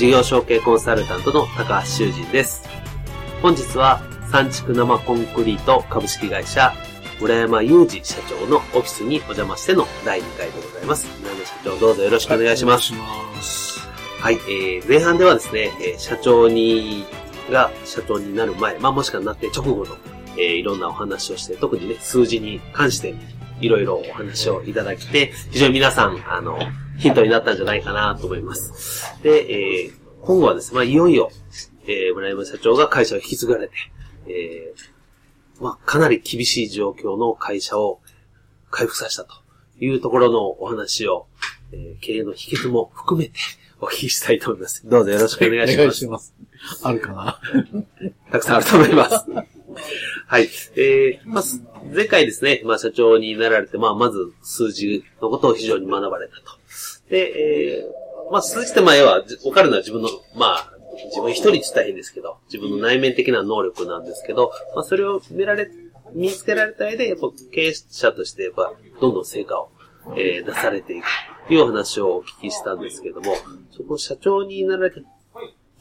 事業承継コンサルタントの高橋修人です。本日は三畜生コンクリート株式会社村山裕二社長のオフィスにお邪魔しての第2回でございます。村山社長どうぞよろしくお願いします。はい、えー、前半ではですね、えー社長に、が社長になる前、まあもしくはなって直後の、えーいろんなお話をして、特にね、数字に関していろいろお話をいただきて、非常に皆さん、あの、ヒントになったんじゃないかなと思います。で、えー今後はですね、まあいよいよ、えー村山社長が会社を引き継がれて、えーまあかなり厳しい状況の会社を回復させたというところのお話を、えー経営の秘訣も含めてお聞きしたいと思います。どうぞよろしくお願いします。お願いします。あるかな？たくさんあると思います。はい。えー、まあ、す前回ですね、まあ、社長になられて、まあ、まず数字のことを非常に学ばれたと。で、えー、まあ、数字って、まあ、要は、わかるのは自分の、まあ、自分一人って言ったら変ですけど、自分の内面的な能力なんですけど、まあ、それを見られ、見つけられた上で、やっぱ経営者として、やっぱ、どんどん成果を、えー出されていくという話をお聞きしたんですけども、そこ社長になられて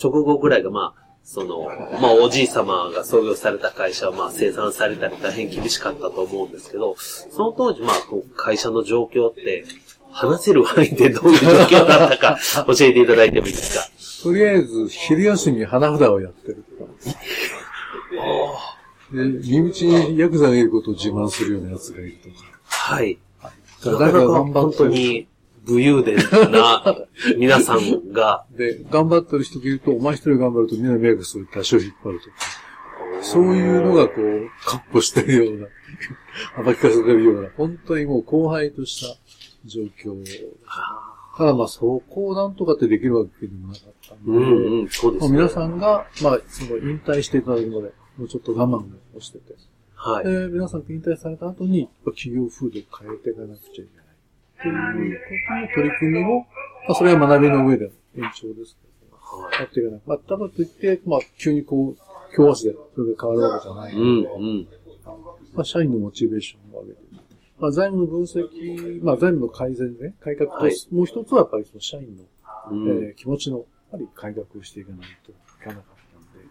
直後ぐらいが、まあ、その、まあ、おじい様が創業された会社は、まあ、生産されたり大変厳しかったと思うんですけど、その当時、まあ、会社の状況って、話せる範囲でどういう状況だったか、教えていただいてもいいですか？とりあえず、昼休みに花札をやってるとか。で、身内にヤクザがいることを自慢するような奴がいるとか。はい。だから頑張本当ってる。に武勇伝な皆さんが、で、頑張ってる人がいると、お前一人頑張るとみんな迷惑するって足を引っ張るとか。そういうのがこう、カッ歩してるような、暴きかせてるような、本当にもう荒廃とした状況。ただまあ、そこをなんとかってできるわけでもなかったんで、うんうん、そうですね。まあ皆さんが、まあ、その引退していただくので、もうちょっと我慢をしてて、はい。で、皆さんが引退された後に、企業風土を変えていかなくちゃいけない。っていうことの取り組みも、まあ、それは学びの上での延長ですけど、はやっていかない。まあ、ただといって、まあ、急にこう、今日足でそれが変わるわけじゃないい。うんので、うん。まあ、社員のモチベーションを上げて。まあ、財務の分析、まあ、財務の改善ね、改革と、はい。もう一つはやっぱりその社員のうん。えー気持ちの、やっぱり改革をしていかないといけなかったんで、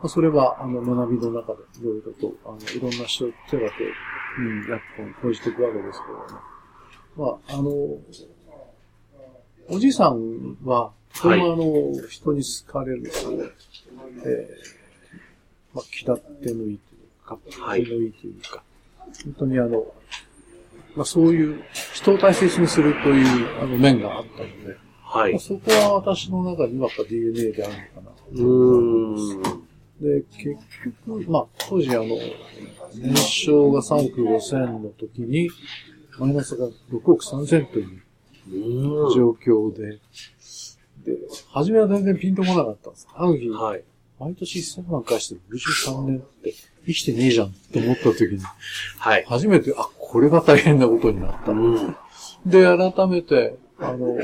まあ、それは、あの、学びの中で、いろいろと、あの、いろんな人、手がけ、うん、やっぱ、講じていくわけですけどね。まあ、あの、おじいさんは、とてもあの、人に好かれるし、えーまあ、気立てのいいというか、はい。気のいいというか、本当にあの、まあ、そういう人を大切にするというあの面があったので、はいまあ。そこは私の中にはやっぱ DNA であるのかな。うーん。で、結局、まあ、当時あの、年商が3億5千の時に、マイナスが6億3千といううん状況で、で、初めは全然ピンとこなかったんです。ある日、はい。毎年1000万返して63年って生きてねえじゃんって思った時に、はい。初めて、あ、これが大変なことになった。うん。で、改めて、あの、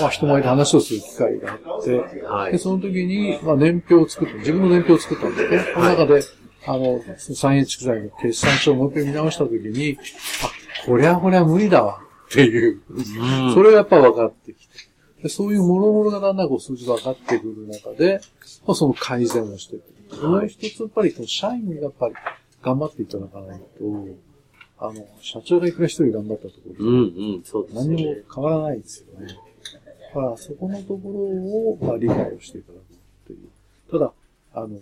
まあ、人前で話をする機会があって、で、はい。その時に、まあ、年表を作った、自分の年表を作ったんでね、この中で、あの、三栄蓄財の決算書をもう一回見直した時に、あ、こりゃこりゃ無理だわっていう、うんそれがやっぱ分かってきて、でそういうもろもろがだんだんこう数字分かってくる中で、まあ、その改善をしていく。もう一つ、やっぱり、その社員がやっぱり頑張っていただかないと、あの、社長がいくら一人頑張ったところで、うんうん、そうです何にもね。変わらないですよね。だから、そこのところを、まあ、理解をしていただくっていう。ただ、あの、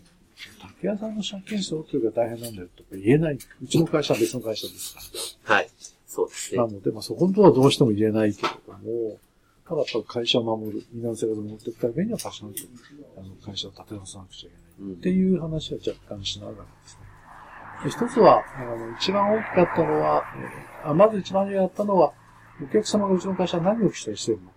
竹屋さんの借金背負ってるから大変なんだよとか言えない。うちの会社は別の会社ですかはい。そうですら。ねな。ので、まあそこのところはどうしても言えないけれども、ただ会社を守る、みんなの生活を持っていくためには、確かにあの会社を立て直さなくちゃいけない。うんっていう話は若干しながらですね。で一つは、あの、一番大きかったのは、えーあまず一番やったのは、お客様がうちの会社は何を期待しているのか。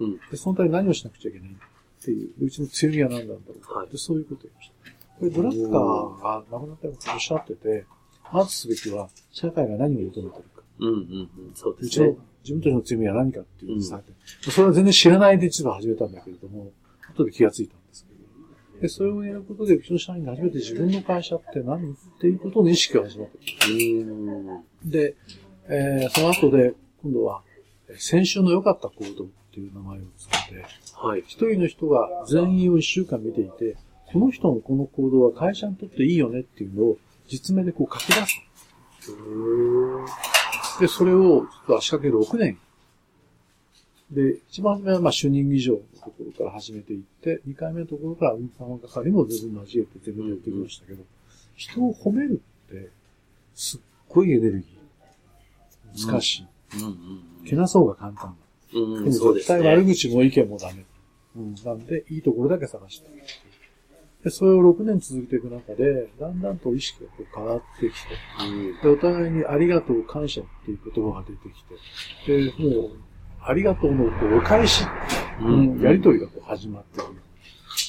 うん。で、そのために何をしなくちゃいけないっていう、うちの強みは何なんだろうか。はいで、そういうことを言いました。これ、ドラッカーが亡くなったようおっしゃってて、まずすべきは、社会が何を求めてるか。うんうんうん。そううちのですね。自分たちの強みは何かっていうのを伝えて、それは全然知らないで実は始めたんだけれども、後で気がついたんですけど。で、それをやることで、うちの社員が初めて自分の会社って何っていうことの意識が始まってうーん。で、えーその後で、今度は、えー先週の良かった行動っていう名前をつけて、はい。一人の人が全員を一週間見ていて、この人のこの行動は会社にとっていいよねっていうのを実名でこう書き出す。で、それを実は足掛け6年。で、一番初めはまあ主任以上のところから始めていって、二回目のところから運搬係も全部交えて全部やってきましたけど、人を褒めるって、すっごいエネルギー。難しい。うんうんけなそうが簡単だ。うん。うん、でも絶対悪ね。口も意見もダメ。うん。なんで、いいところだけ探して。で、それを6年続けていく中で、だんだんと意識がこう変わってきて、うん。で、お互いにありがとう、感謝っていう言葉が出てきて、で、もう、ありがとうのこうお返し、うん、やりとりがこう始まってくる。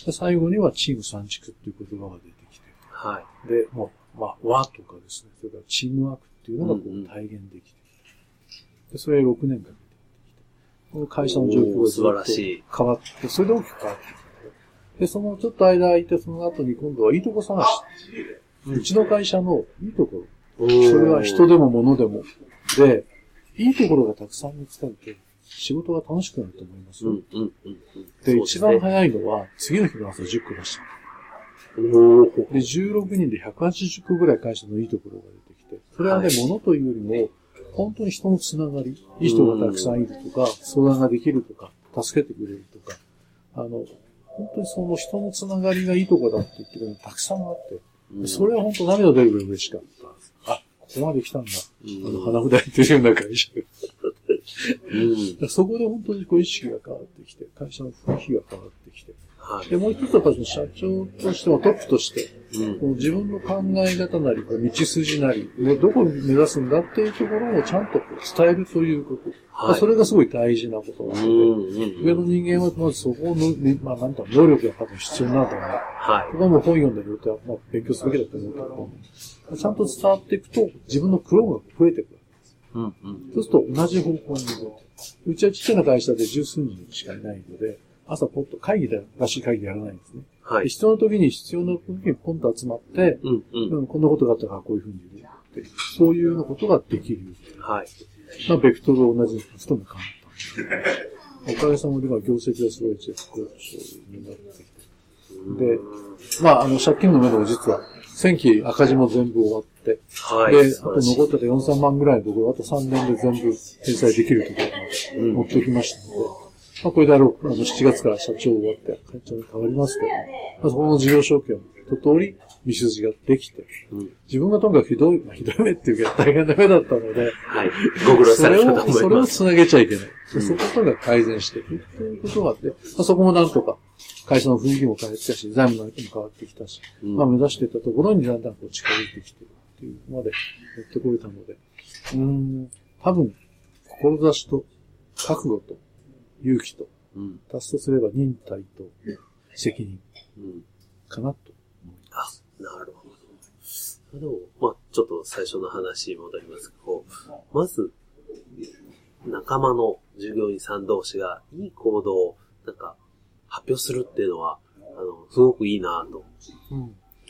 で、最後にはチーム三畜っていう言葉が出てきて、はい。で、もう、まあ、和とかですね、それからチームワークっていうのがこう体現できて、で、それ6年かけてこの会社の状況が素晴らしと変わって、それで大きく変わってきて、で、そのちょっと間空いて、その後に今度はいいとこ探し。うちの会社のいいところ。そそれは人でも物でも。で、いいところがたくさん見つかると、仕事が楽しくなると思いますよ。うんうんうんうん。で、一番い。早いのは、次の日の朝10個出した。で、16人で180個ぐらい会社のいいところが出てきて、それはね、はい物というよりも、本当に人のつながり、いい人がたくさんいるとか、相談ができるとか、助けてくれるとか、あの、本当にその人のつながりがいいところだって言ってくれるのたくさんあって、うんそれは本当涙出るぐらい嬉しかった。あ、ここまで来たんだ。うんあの、花札っていうような会社が。うん。そこで本当にこう意識が変わってきて、会社の雰囲気が変わってきて。はい。で、もう一つはやっぱり社長としてもトップとして、うん。こう自分の考え方なり、こう道筋なり、ねどこを目指すんだっていうところをちゃんとこう伝えるということ。はいまあそれがすごい大事なことなので、上の人間はまずそこの、ねまあなんとか能力が多分必要なんだろうな。はい。ここはもう本読んでると、まあ勉強すべきだと思うけど、ちゃんと伝わっていくと自分の苦労が増えてくる。うんうん。そうすると同じ方向に動いてる。うちはちっちゃな会社で十数人しかいないので、朝ポッと会議で、らしい会議やらないんですね。ではい。必要な時に必要な時にポンと集まって、うんうん。うん、こんなことがあったからこういうふうに言うっていう、そういうようなことができる。はい。まあ、ベクトルを同じにとも簡単。おかげさまで、まあ、業績がすごい絶好調になってきて。で、まあ、あの、借金の目処も実は、前期赤字も全部終わって、はい。で、あと残ってた4、3万ぐらいのところ、あと3年で全部返済できるところまでうん持ってきましたので、まあ、これであろう、あの、7月から社長終わって、会長に変わりますけど、まあ、そこの事業承継を一通り、道筋ができて、うん自分がとにかくひどい、まあひどい目っていうか大変な目だったので、はい。ご苦労されそれを、たと思います。それをつなげちゃいけない。うんでそことが改善していくっていうことがあって、まあ、そこもなんとか、会社の雰囲気も変えてきたし、財務の相手も変わってきたし、うんまあ目指していったところにだんだんこう近づいてきてるっていうまでやってこれたので、うーん、多分、志と覚悟と勇気と、うん。足すとすれば忍耐と責任うん。かなと。あ、なるほど。でも、まあちょっと最初の話に戻りますけど、まず、仲間の従業員さん同士がいい行動を、なんか、発表するっていうのは、あの、すごくいいなと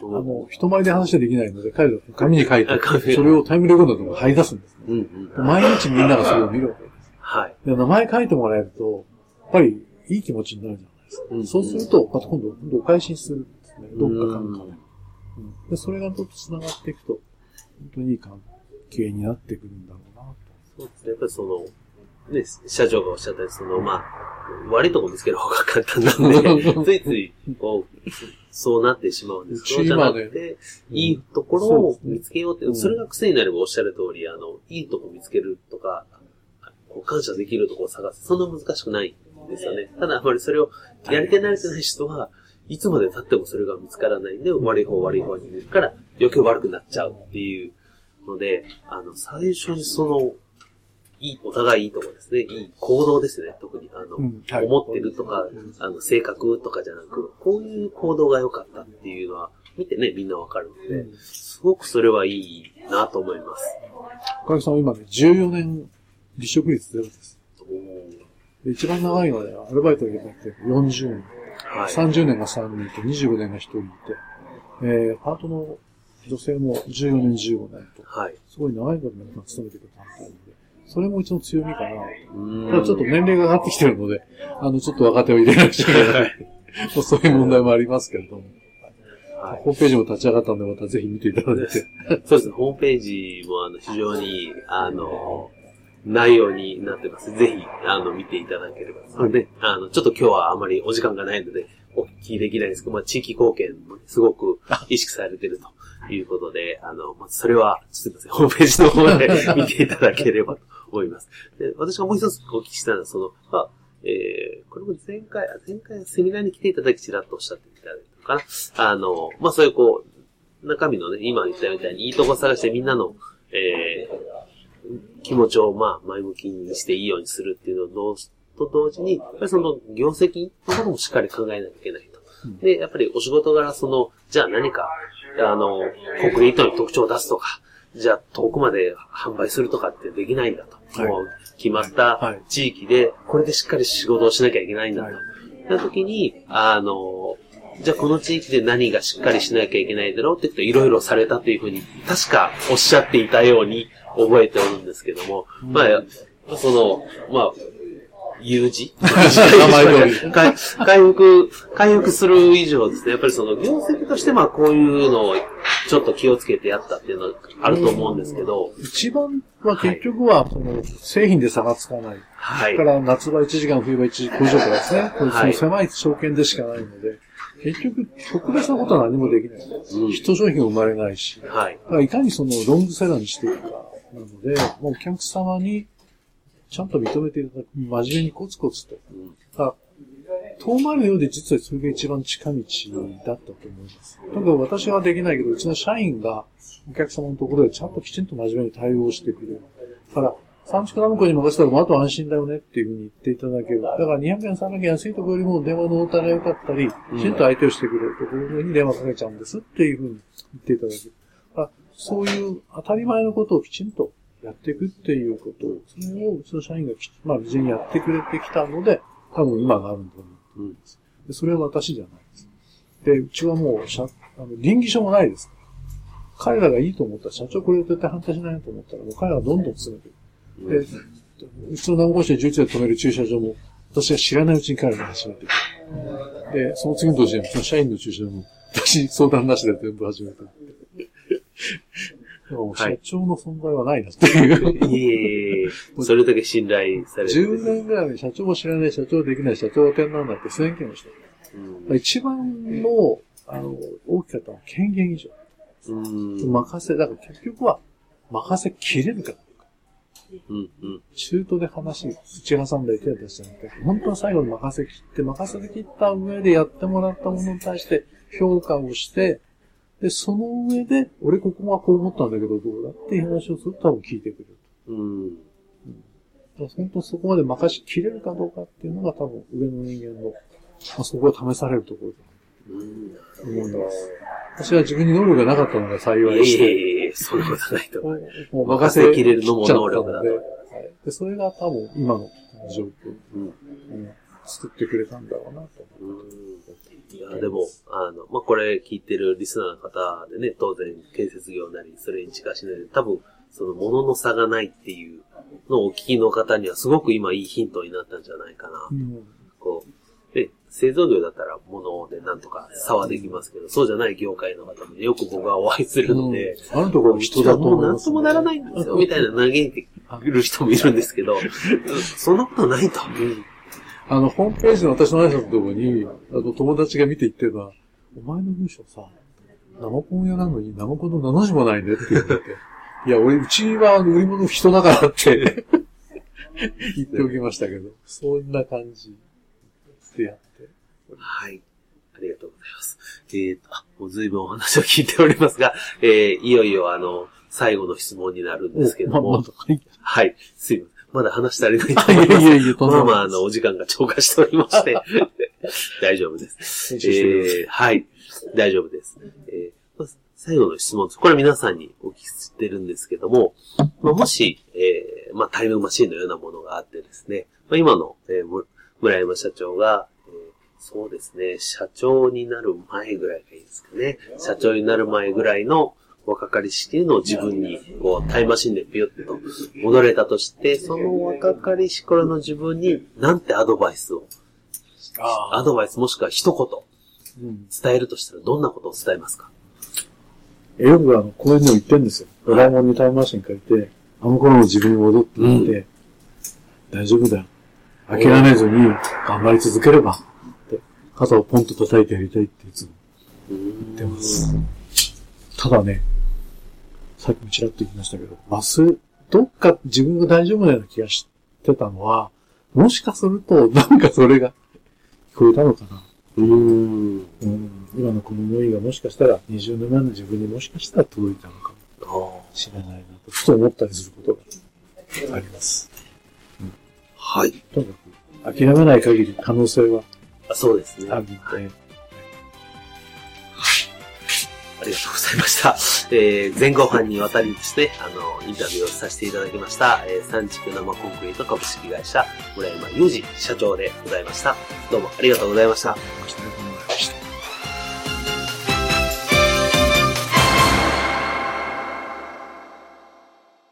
あ思う。の、人前で話はできないので、彼ら紙に書いてそれをタイムレコーダーとか貼り出すんですね。うんうん。毎日みんながそれを見るわけです。はい。で、名前書いてもらえると、やっぱりいい気持ちになるじゃないですか。うんそうすると、また今度、今度お返しにするんですね。どっかかんかで。それがどんどん繋がっていくと、本当にいい関係になってくるんだろうなと。そうですね。やっぱりその、ね、社長がおっしゃったように、その、まあ、悪いとこ見つける方が簡単なんで、ついつい、こう、そうなってしまうんですけど、じゃなくて、いいところを見つけようって、うんそれが癖になればおっしゃる通り、あの、いいとこ見つけるとか、こう感謝できるところを探す。そんな難しくないんですよね。ただ、やっぱりそれをやり手慣れてない人は、いつまで経ってもそれが見つからないんで、悪い方悪い方に出るから、余計悪くなっちゃうっていうので、あの、最初にその、いい、お互いいいところですね。いい行動ですね。特に、あの、うんはい思ってるとか、あの、性格とかじゃなく、こういう行動が良かったっていうのは、見てね、みんなわかるので、うんすごくそれはいいなと思います。岡木さんは今ね、14年離職率ゼロです。一番長いのはね、アルバイトでやって40年。はい。30年が3人と25年が1人いて、えー、パートの女性も14年、15年と、はい。すごい長いこと勤めてくれたんで、それもうちの強みかな。ただちょっと年齢が上がってきてるので、あの、ちょっと若手を入れなくちゃいけない。まあそういう問題もありますけれども。はいホームページも立ち上がったんで、またぜひ見ていただいて。そうですね、ホームページもあの非常に、あの、内容になってます。ぜひ、あの、見ていただければ。それで、あの、ちょっと今日はあまりお時間がないので、お聞きできないんですけど、まあ、地域貢献もすごく意識されてるということで、あの、まあ、それは、すみません、ホームページの方で 見ていただければと思います。で、私がもう一つお聞きしたのは、その、まあ、えー、これも前回、あ前回セミナーに来ていただきちらっとおっしゃっていただいたのかな。あの、まあ、そういうこう、中身のね、今言ったみたいにいいとこ探してみんなの、えー、気持ちをまあ前向きにしていいようにするっていうのをどうしと同時に、やっぱりその業績のこともしっかり考えなきゃいけないと。で、やっぱりお仕事柄その、じゃあ何か、あの、コンクリートに特徴を出すとか、じゃあ遠くまで販売するとかってできないんだと。はいもう決まったはい地域で、これでしっかり仕事をしなきゃいけないんだと。はいな時に、あの、じゃあこの地域で何がしっかりしなきゃいけないだろうってこといろいろされたというふうに、確かおっしゃっていたように覚えておるんですけども、まあ、その、まあ、有事 名前通り回回復、回復する以上ですね、やっぱりその業績としてまあこういうのをちょっと気をつけてやったっていうのはあると思うんですけど、一番は結局は、その、製品で差がつかない。はいだか。ら夏場1時間、冬場1時間、工場からですね。はいその狭い条件でしかないので、結局、特別なことは何もできない。うんヒット商品が生まれないし。はい。いかにそのロングセラーにしていくか。なので、もうお客様にちゃんと認めていただく。真面目にコツコツと。うんだから遠回りのようで実はそれが一番近道だったと思います。だから私はできないけど、うちの社員がお客様のところでちゃんときちんと真面目に対応してくれる。だから、産地倉向こうに任せたらもうあと安心だよねっていうふうに言っていただける。だから200円、300円安いところよりも電話の応対が良かったり、きちんと相手をしてくれるところに電話かけちゃうんですっていうふうに言っていただける。そういう当たり前のことをきちんとやっていくっていうことを、それをうちの社員がきちまあ、無事にやってくれてきたので、多分今があるんだと思う。うんでそれは私じゃないです。で、うちはもう、社、あの、倫理書もないですから。彼らがいいと思ったら、社長これを絶対反対しないと思ったら、もう彼らがどんどん詰めていく。で、うちの名古屋市で11で止める駐車場も、私が知らないうちに彼らが始めていく。で、その次の年には、うちの社員の駐車場も、私に相談なしで全部始めた。社長の存在はないなっていう。いえいえいえ、それだけ信頼されてる10年ぐらいに社長も知らない、社長できない、社長は点なんだって宣言をした。うん一番の、あの、大きかったのは権限以上。うん。任せ、だから結局は、任せきれるかどうん。うん。中途で話、口挟んだり手を出してなくて、本当は最後に任せきって、任せきった上でやってもらったものに対して評価をして、で、その上で、俺ここはこう思ったんだけどどうだっていう話をすると多分聞いてくれる。うん。だから本当そこまで任しきれるかどうかっていうのが多分上の人間の、まあ、そこが試されるところだうん。と思います。私は自分に能力がなかったのが幸いえいいして、えいえ、そんなことないと思う。もう任せきれるのも能力だとはいで、それが多分今の状況、うん。うん作ってくれたんだろうなと思う。うんいや、でも、あの、まあ、これ聞いてるリスナーの方でね、当然建設業なり、それに近しないで、多分、その物の差がないっていうのをお聞きの方にはすごく今いいヒントになったんじゃないかな。うん。こう、で、製造業だったら物でなんとか差はできますけど、そうじゃない業界の方もよく僕はお会いするので、あるところ人だともう思います、なんともならないんですよ、みたいな嘆いてくる人もいるんですけど、そんなことないと。あの、ホームページの私の挨拶のところに、あの、友達が見て言ってるのは、お前の文章さ、生コン屋なのに生コンの7字もないねって言われて、いや、俺、うちは売り物人だからって 言っておきましたけど、そんな感じでやって。はい。ありがとうございます。えーと、あ、もう随分お話を聞いておりますが、えー、いよいよあの、最後の質問になるんですけども、ままだはいはい、すいません。まだ話し足りないとい思います。やいやいや、まあまあ、あの、お時間が超過しておりまして、大丈夫です。えーはい、大丈夫です。えーまず最後の質問です。これ皆さんにお聞きしてるんですけども、まあ、もし、えーまあ、タイムマシンのようなものがあってですね、まあ、今の、えーむ村山社長が、えーそうですね、社長になる前ぐらいがいいですかね。社長になる前ぐらいの若かりしっていうのを自分に、こう、タイムマシンでビュッと戻れたとして、その若かりし頃の自分に、なんてアドバイスを、アドバイスもしくは一言うん伝えるとしたらどんなことを伝えますか？よくあの、公園でも言ってるんですよ。ドラえもんにタイムマシン書いて、あの頃の自分に戻ってみて、大丈夫だよ。諦めずに頑張り続ければ、って、肩をポンと叩いてやりたいっていつも言言ってます。ただね、さっきもちらっと言いましたけど、忘れ、どっか自分が大丈夫なような気がしてたのは、もしかすると、なんかそれが聞こえたのかな。うーん。うん、今のこの思いがもしかしたら、20年前の自分にもしかしたら届いたのかもあしれないなと、ふと思ったりすることがあります。はい。とにかく、諦めない限り可能性はあそうですね。あるので、ありがとうございました。えー前後半にわたりですね、あの、インタビューをさせていただきました、えー三畜生コンクリート株式会社、村山裕二社長でございました。どうもありがとうございました。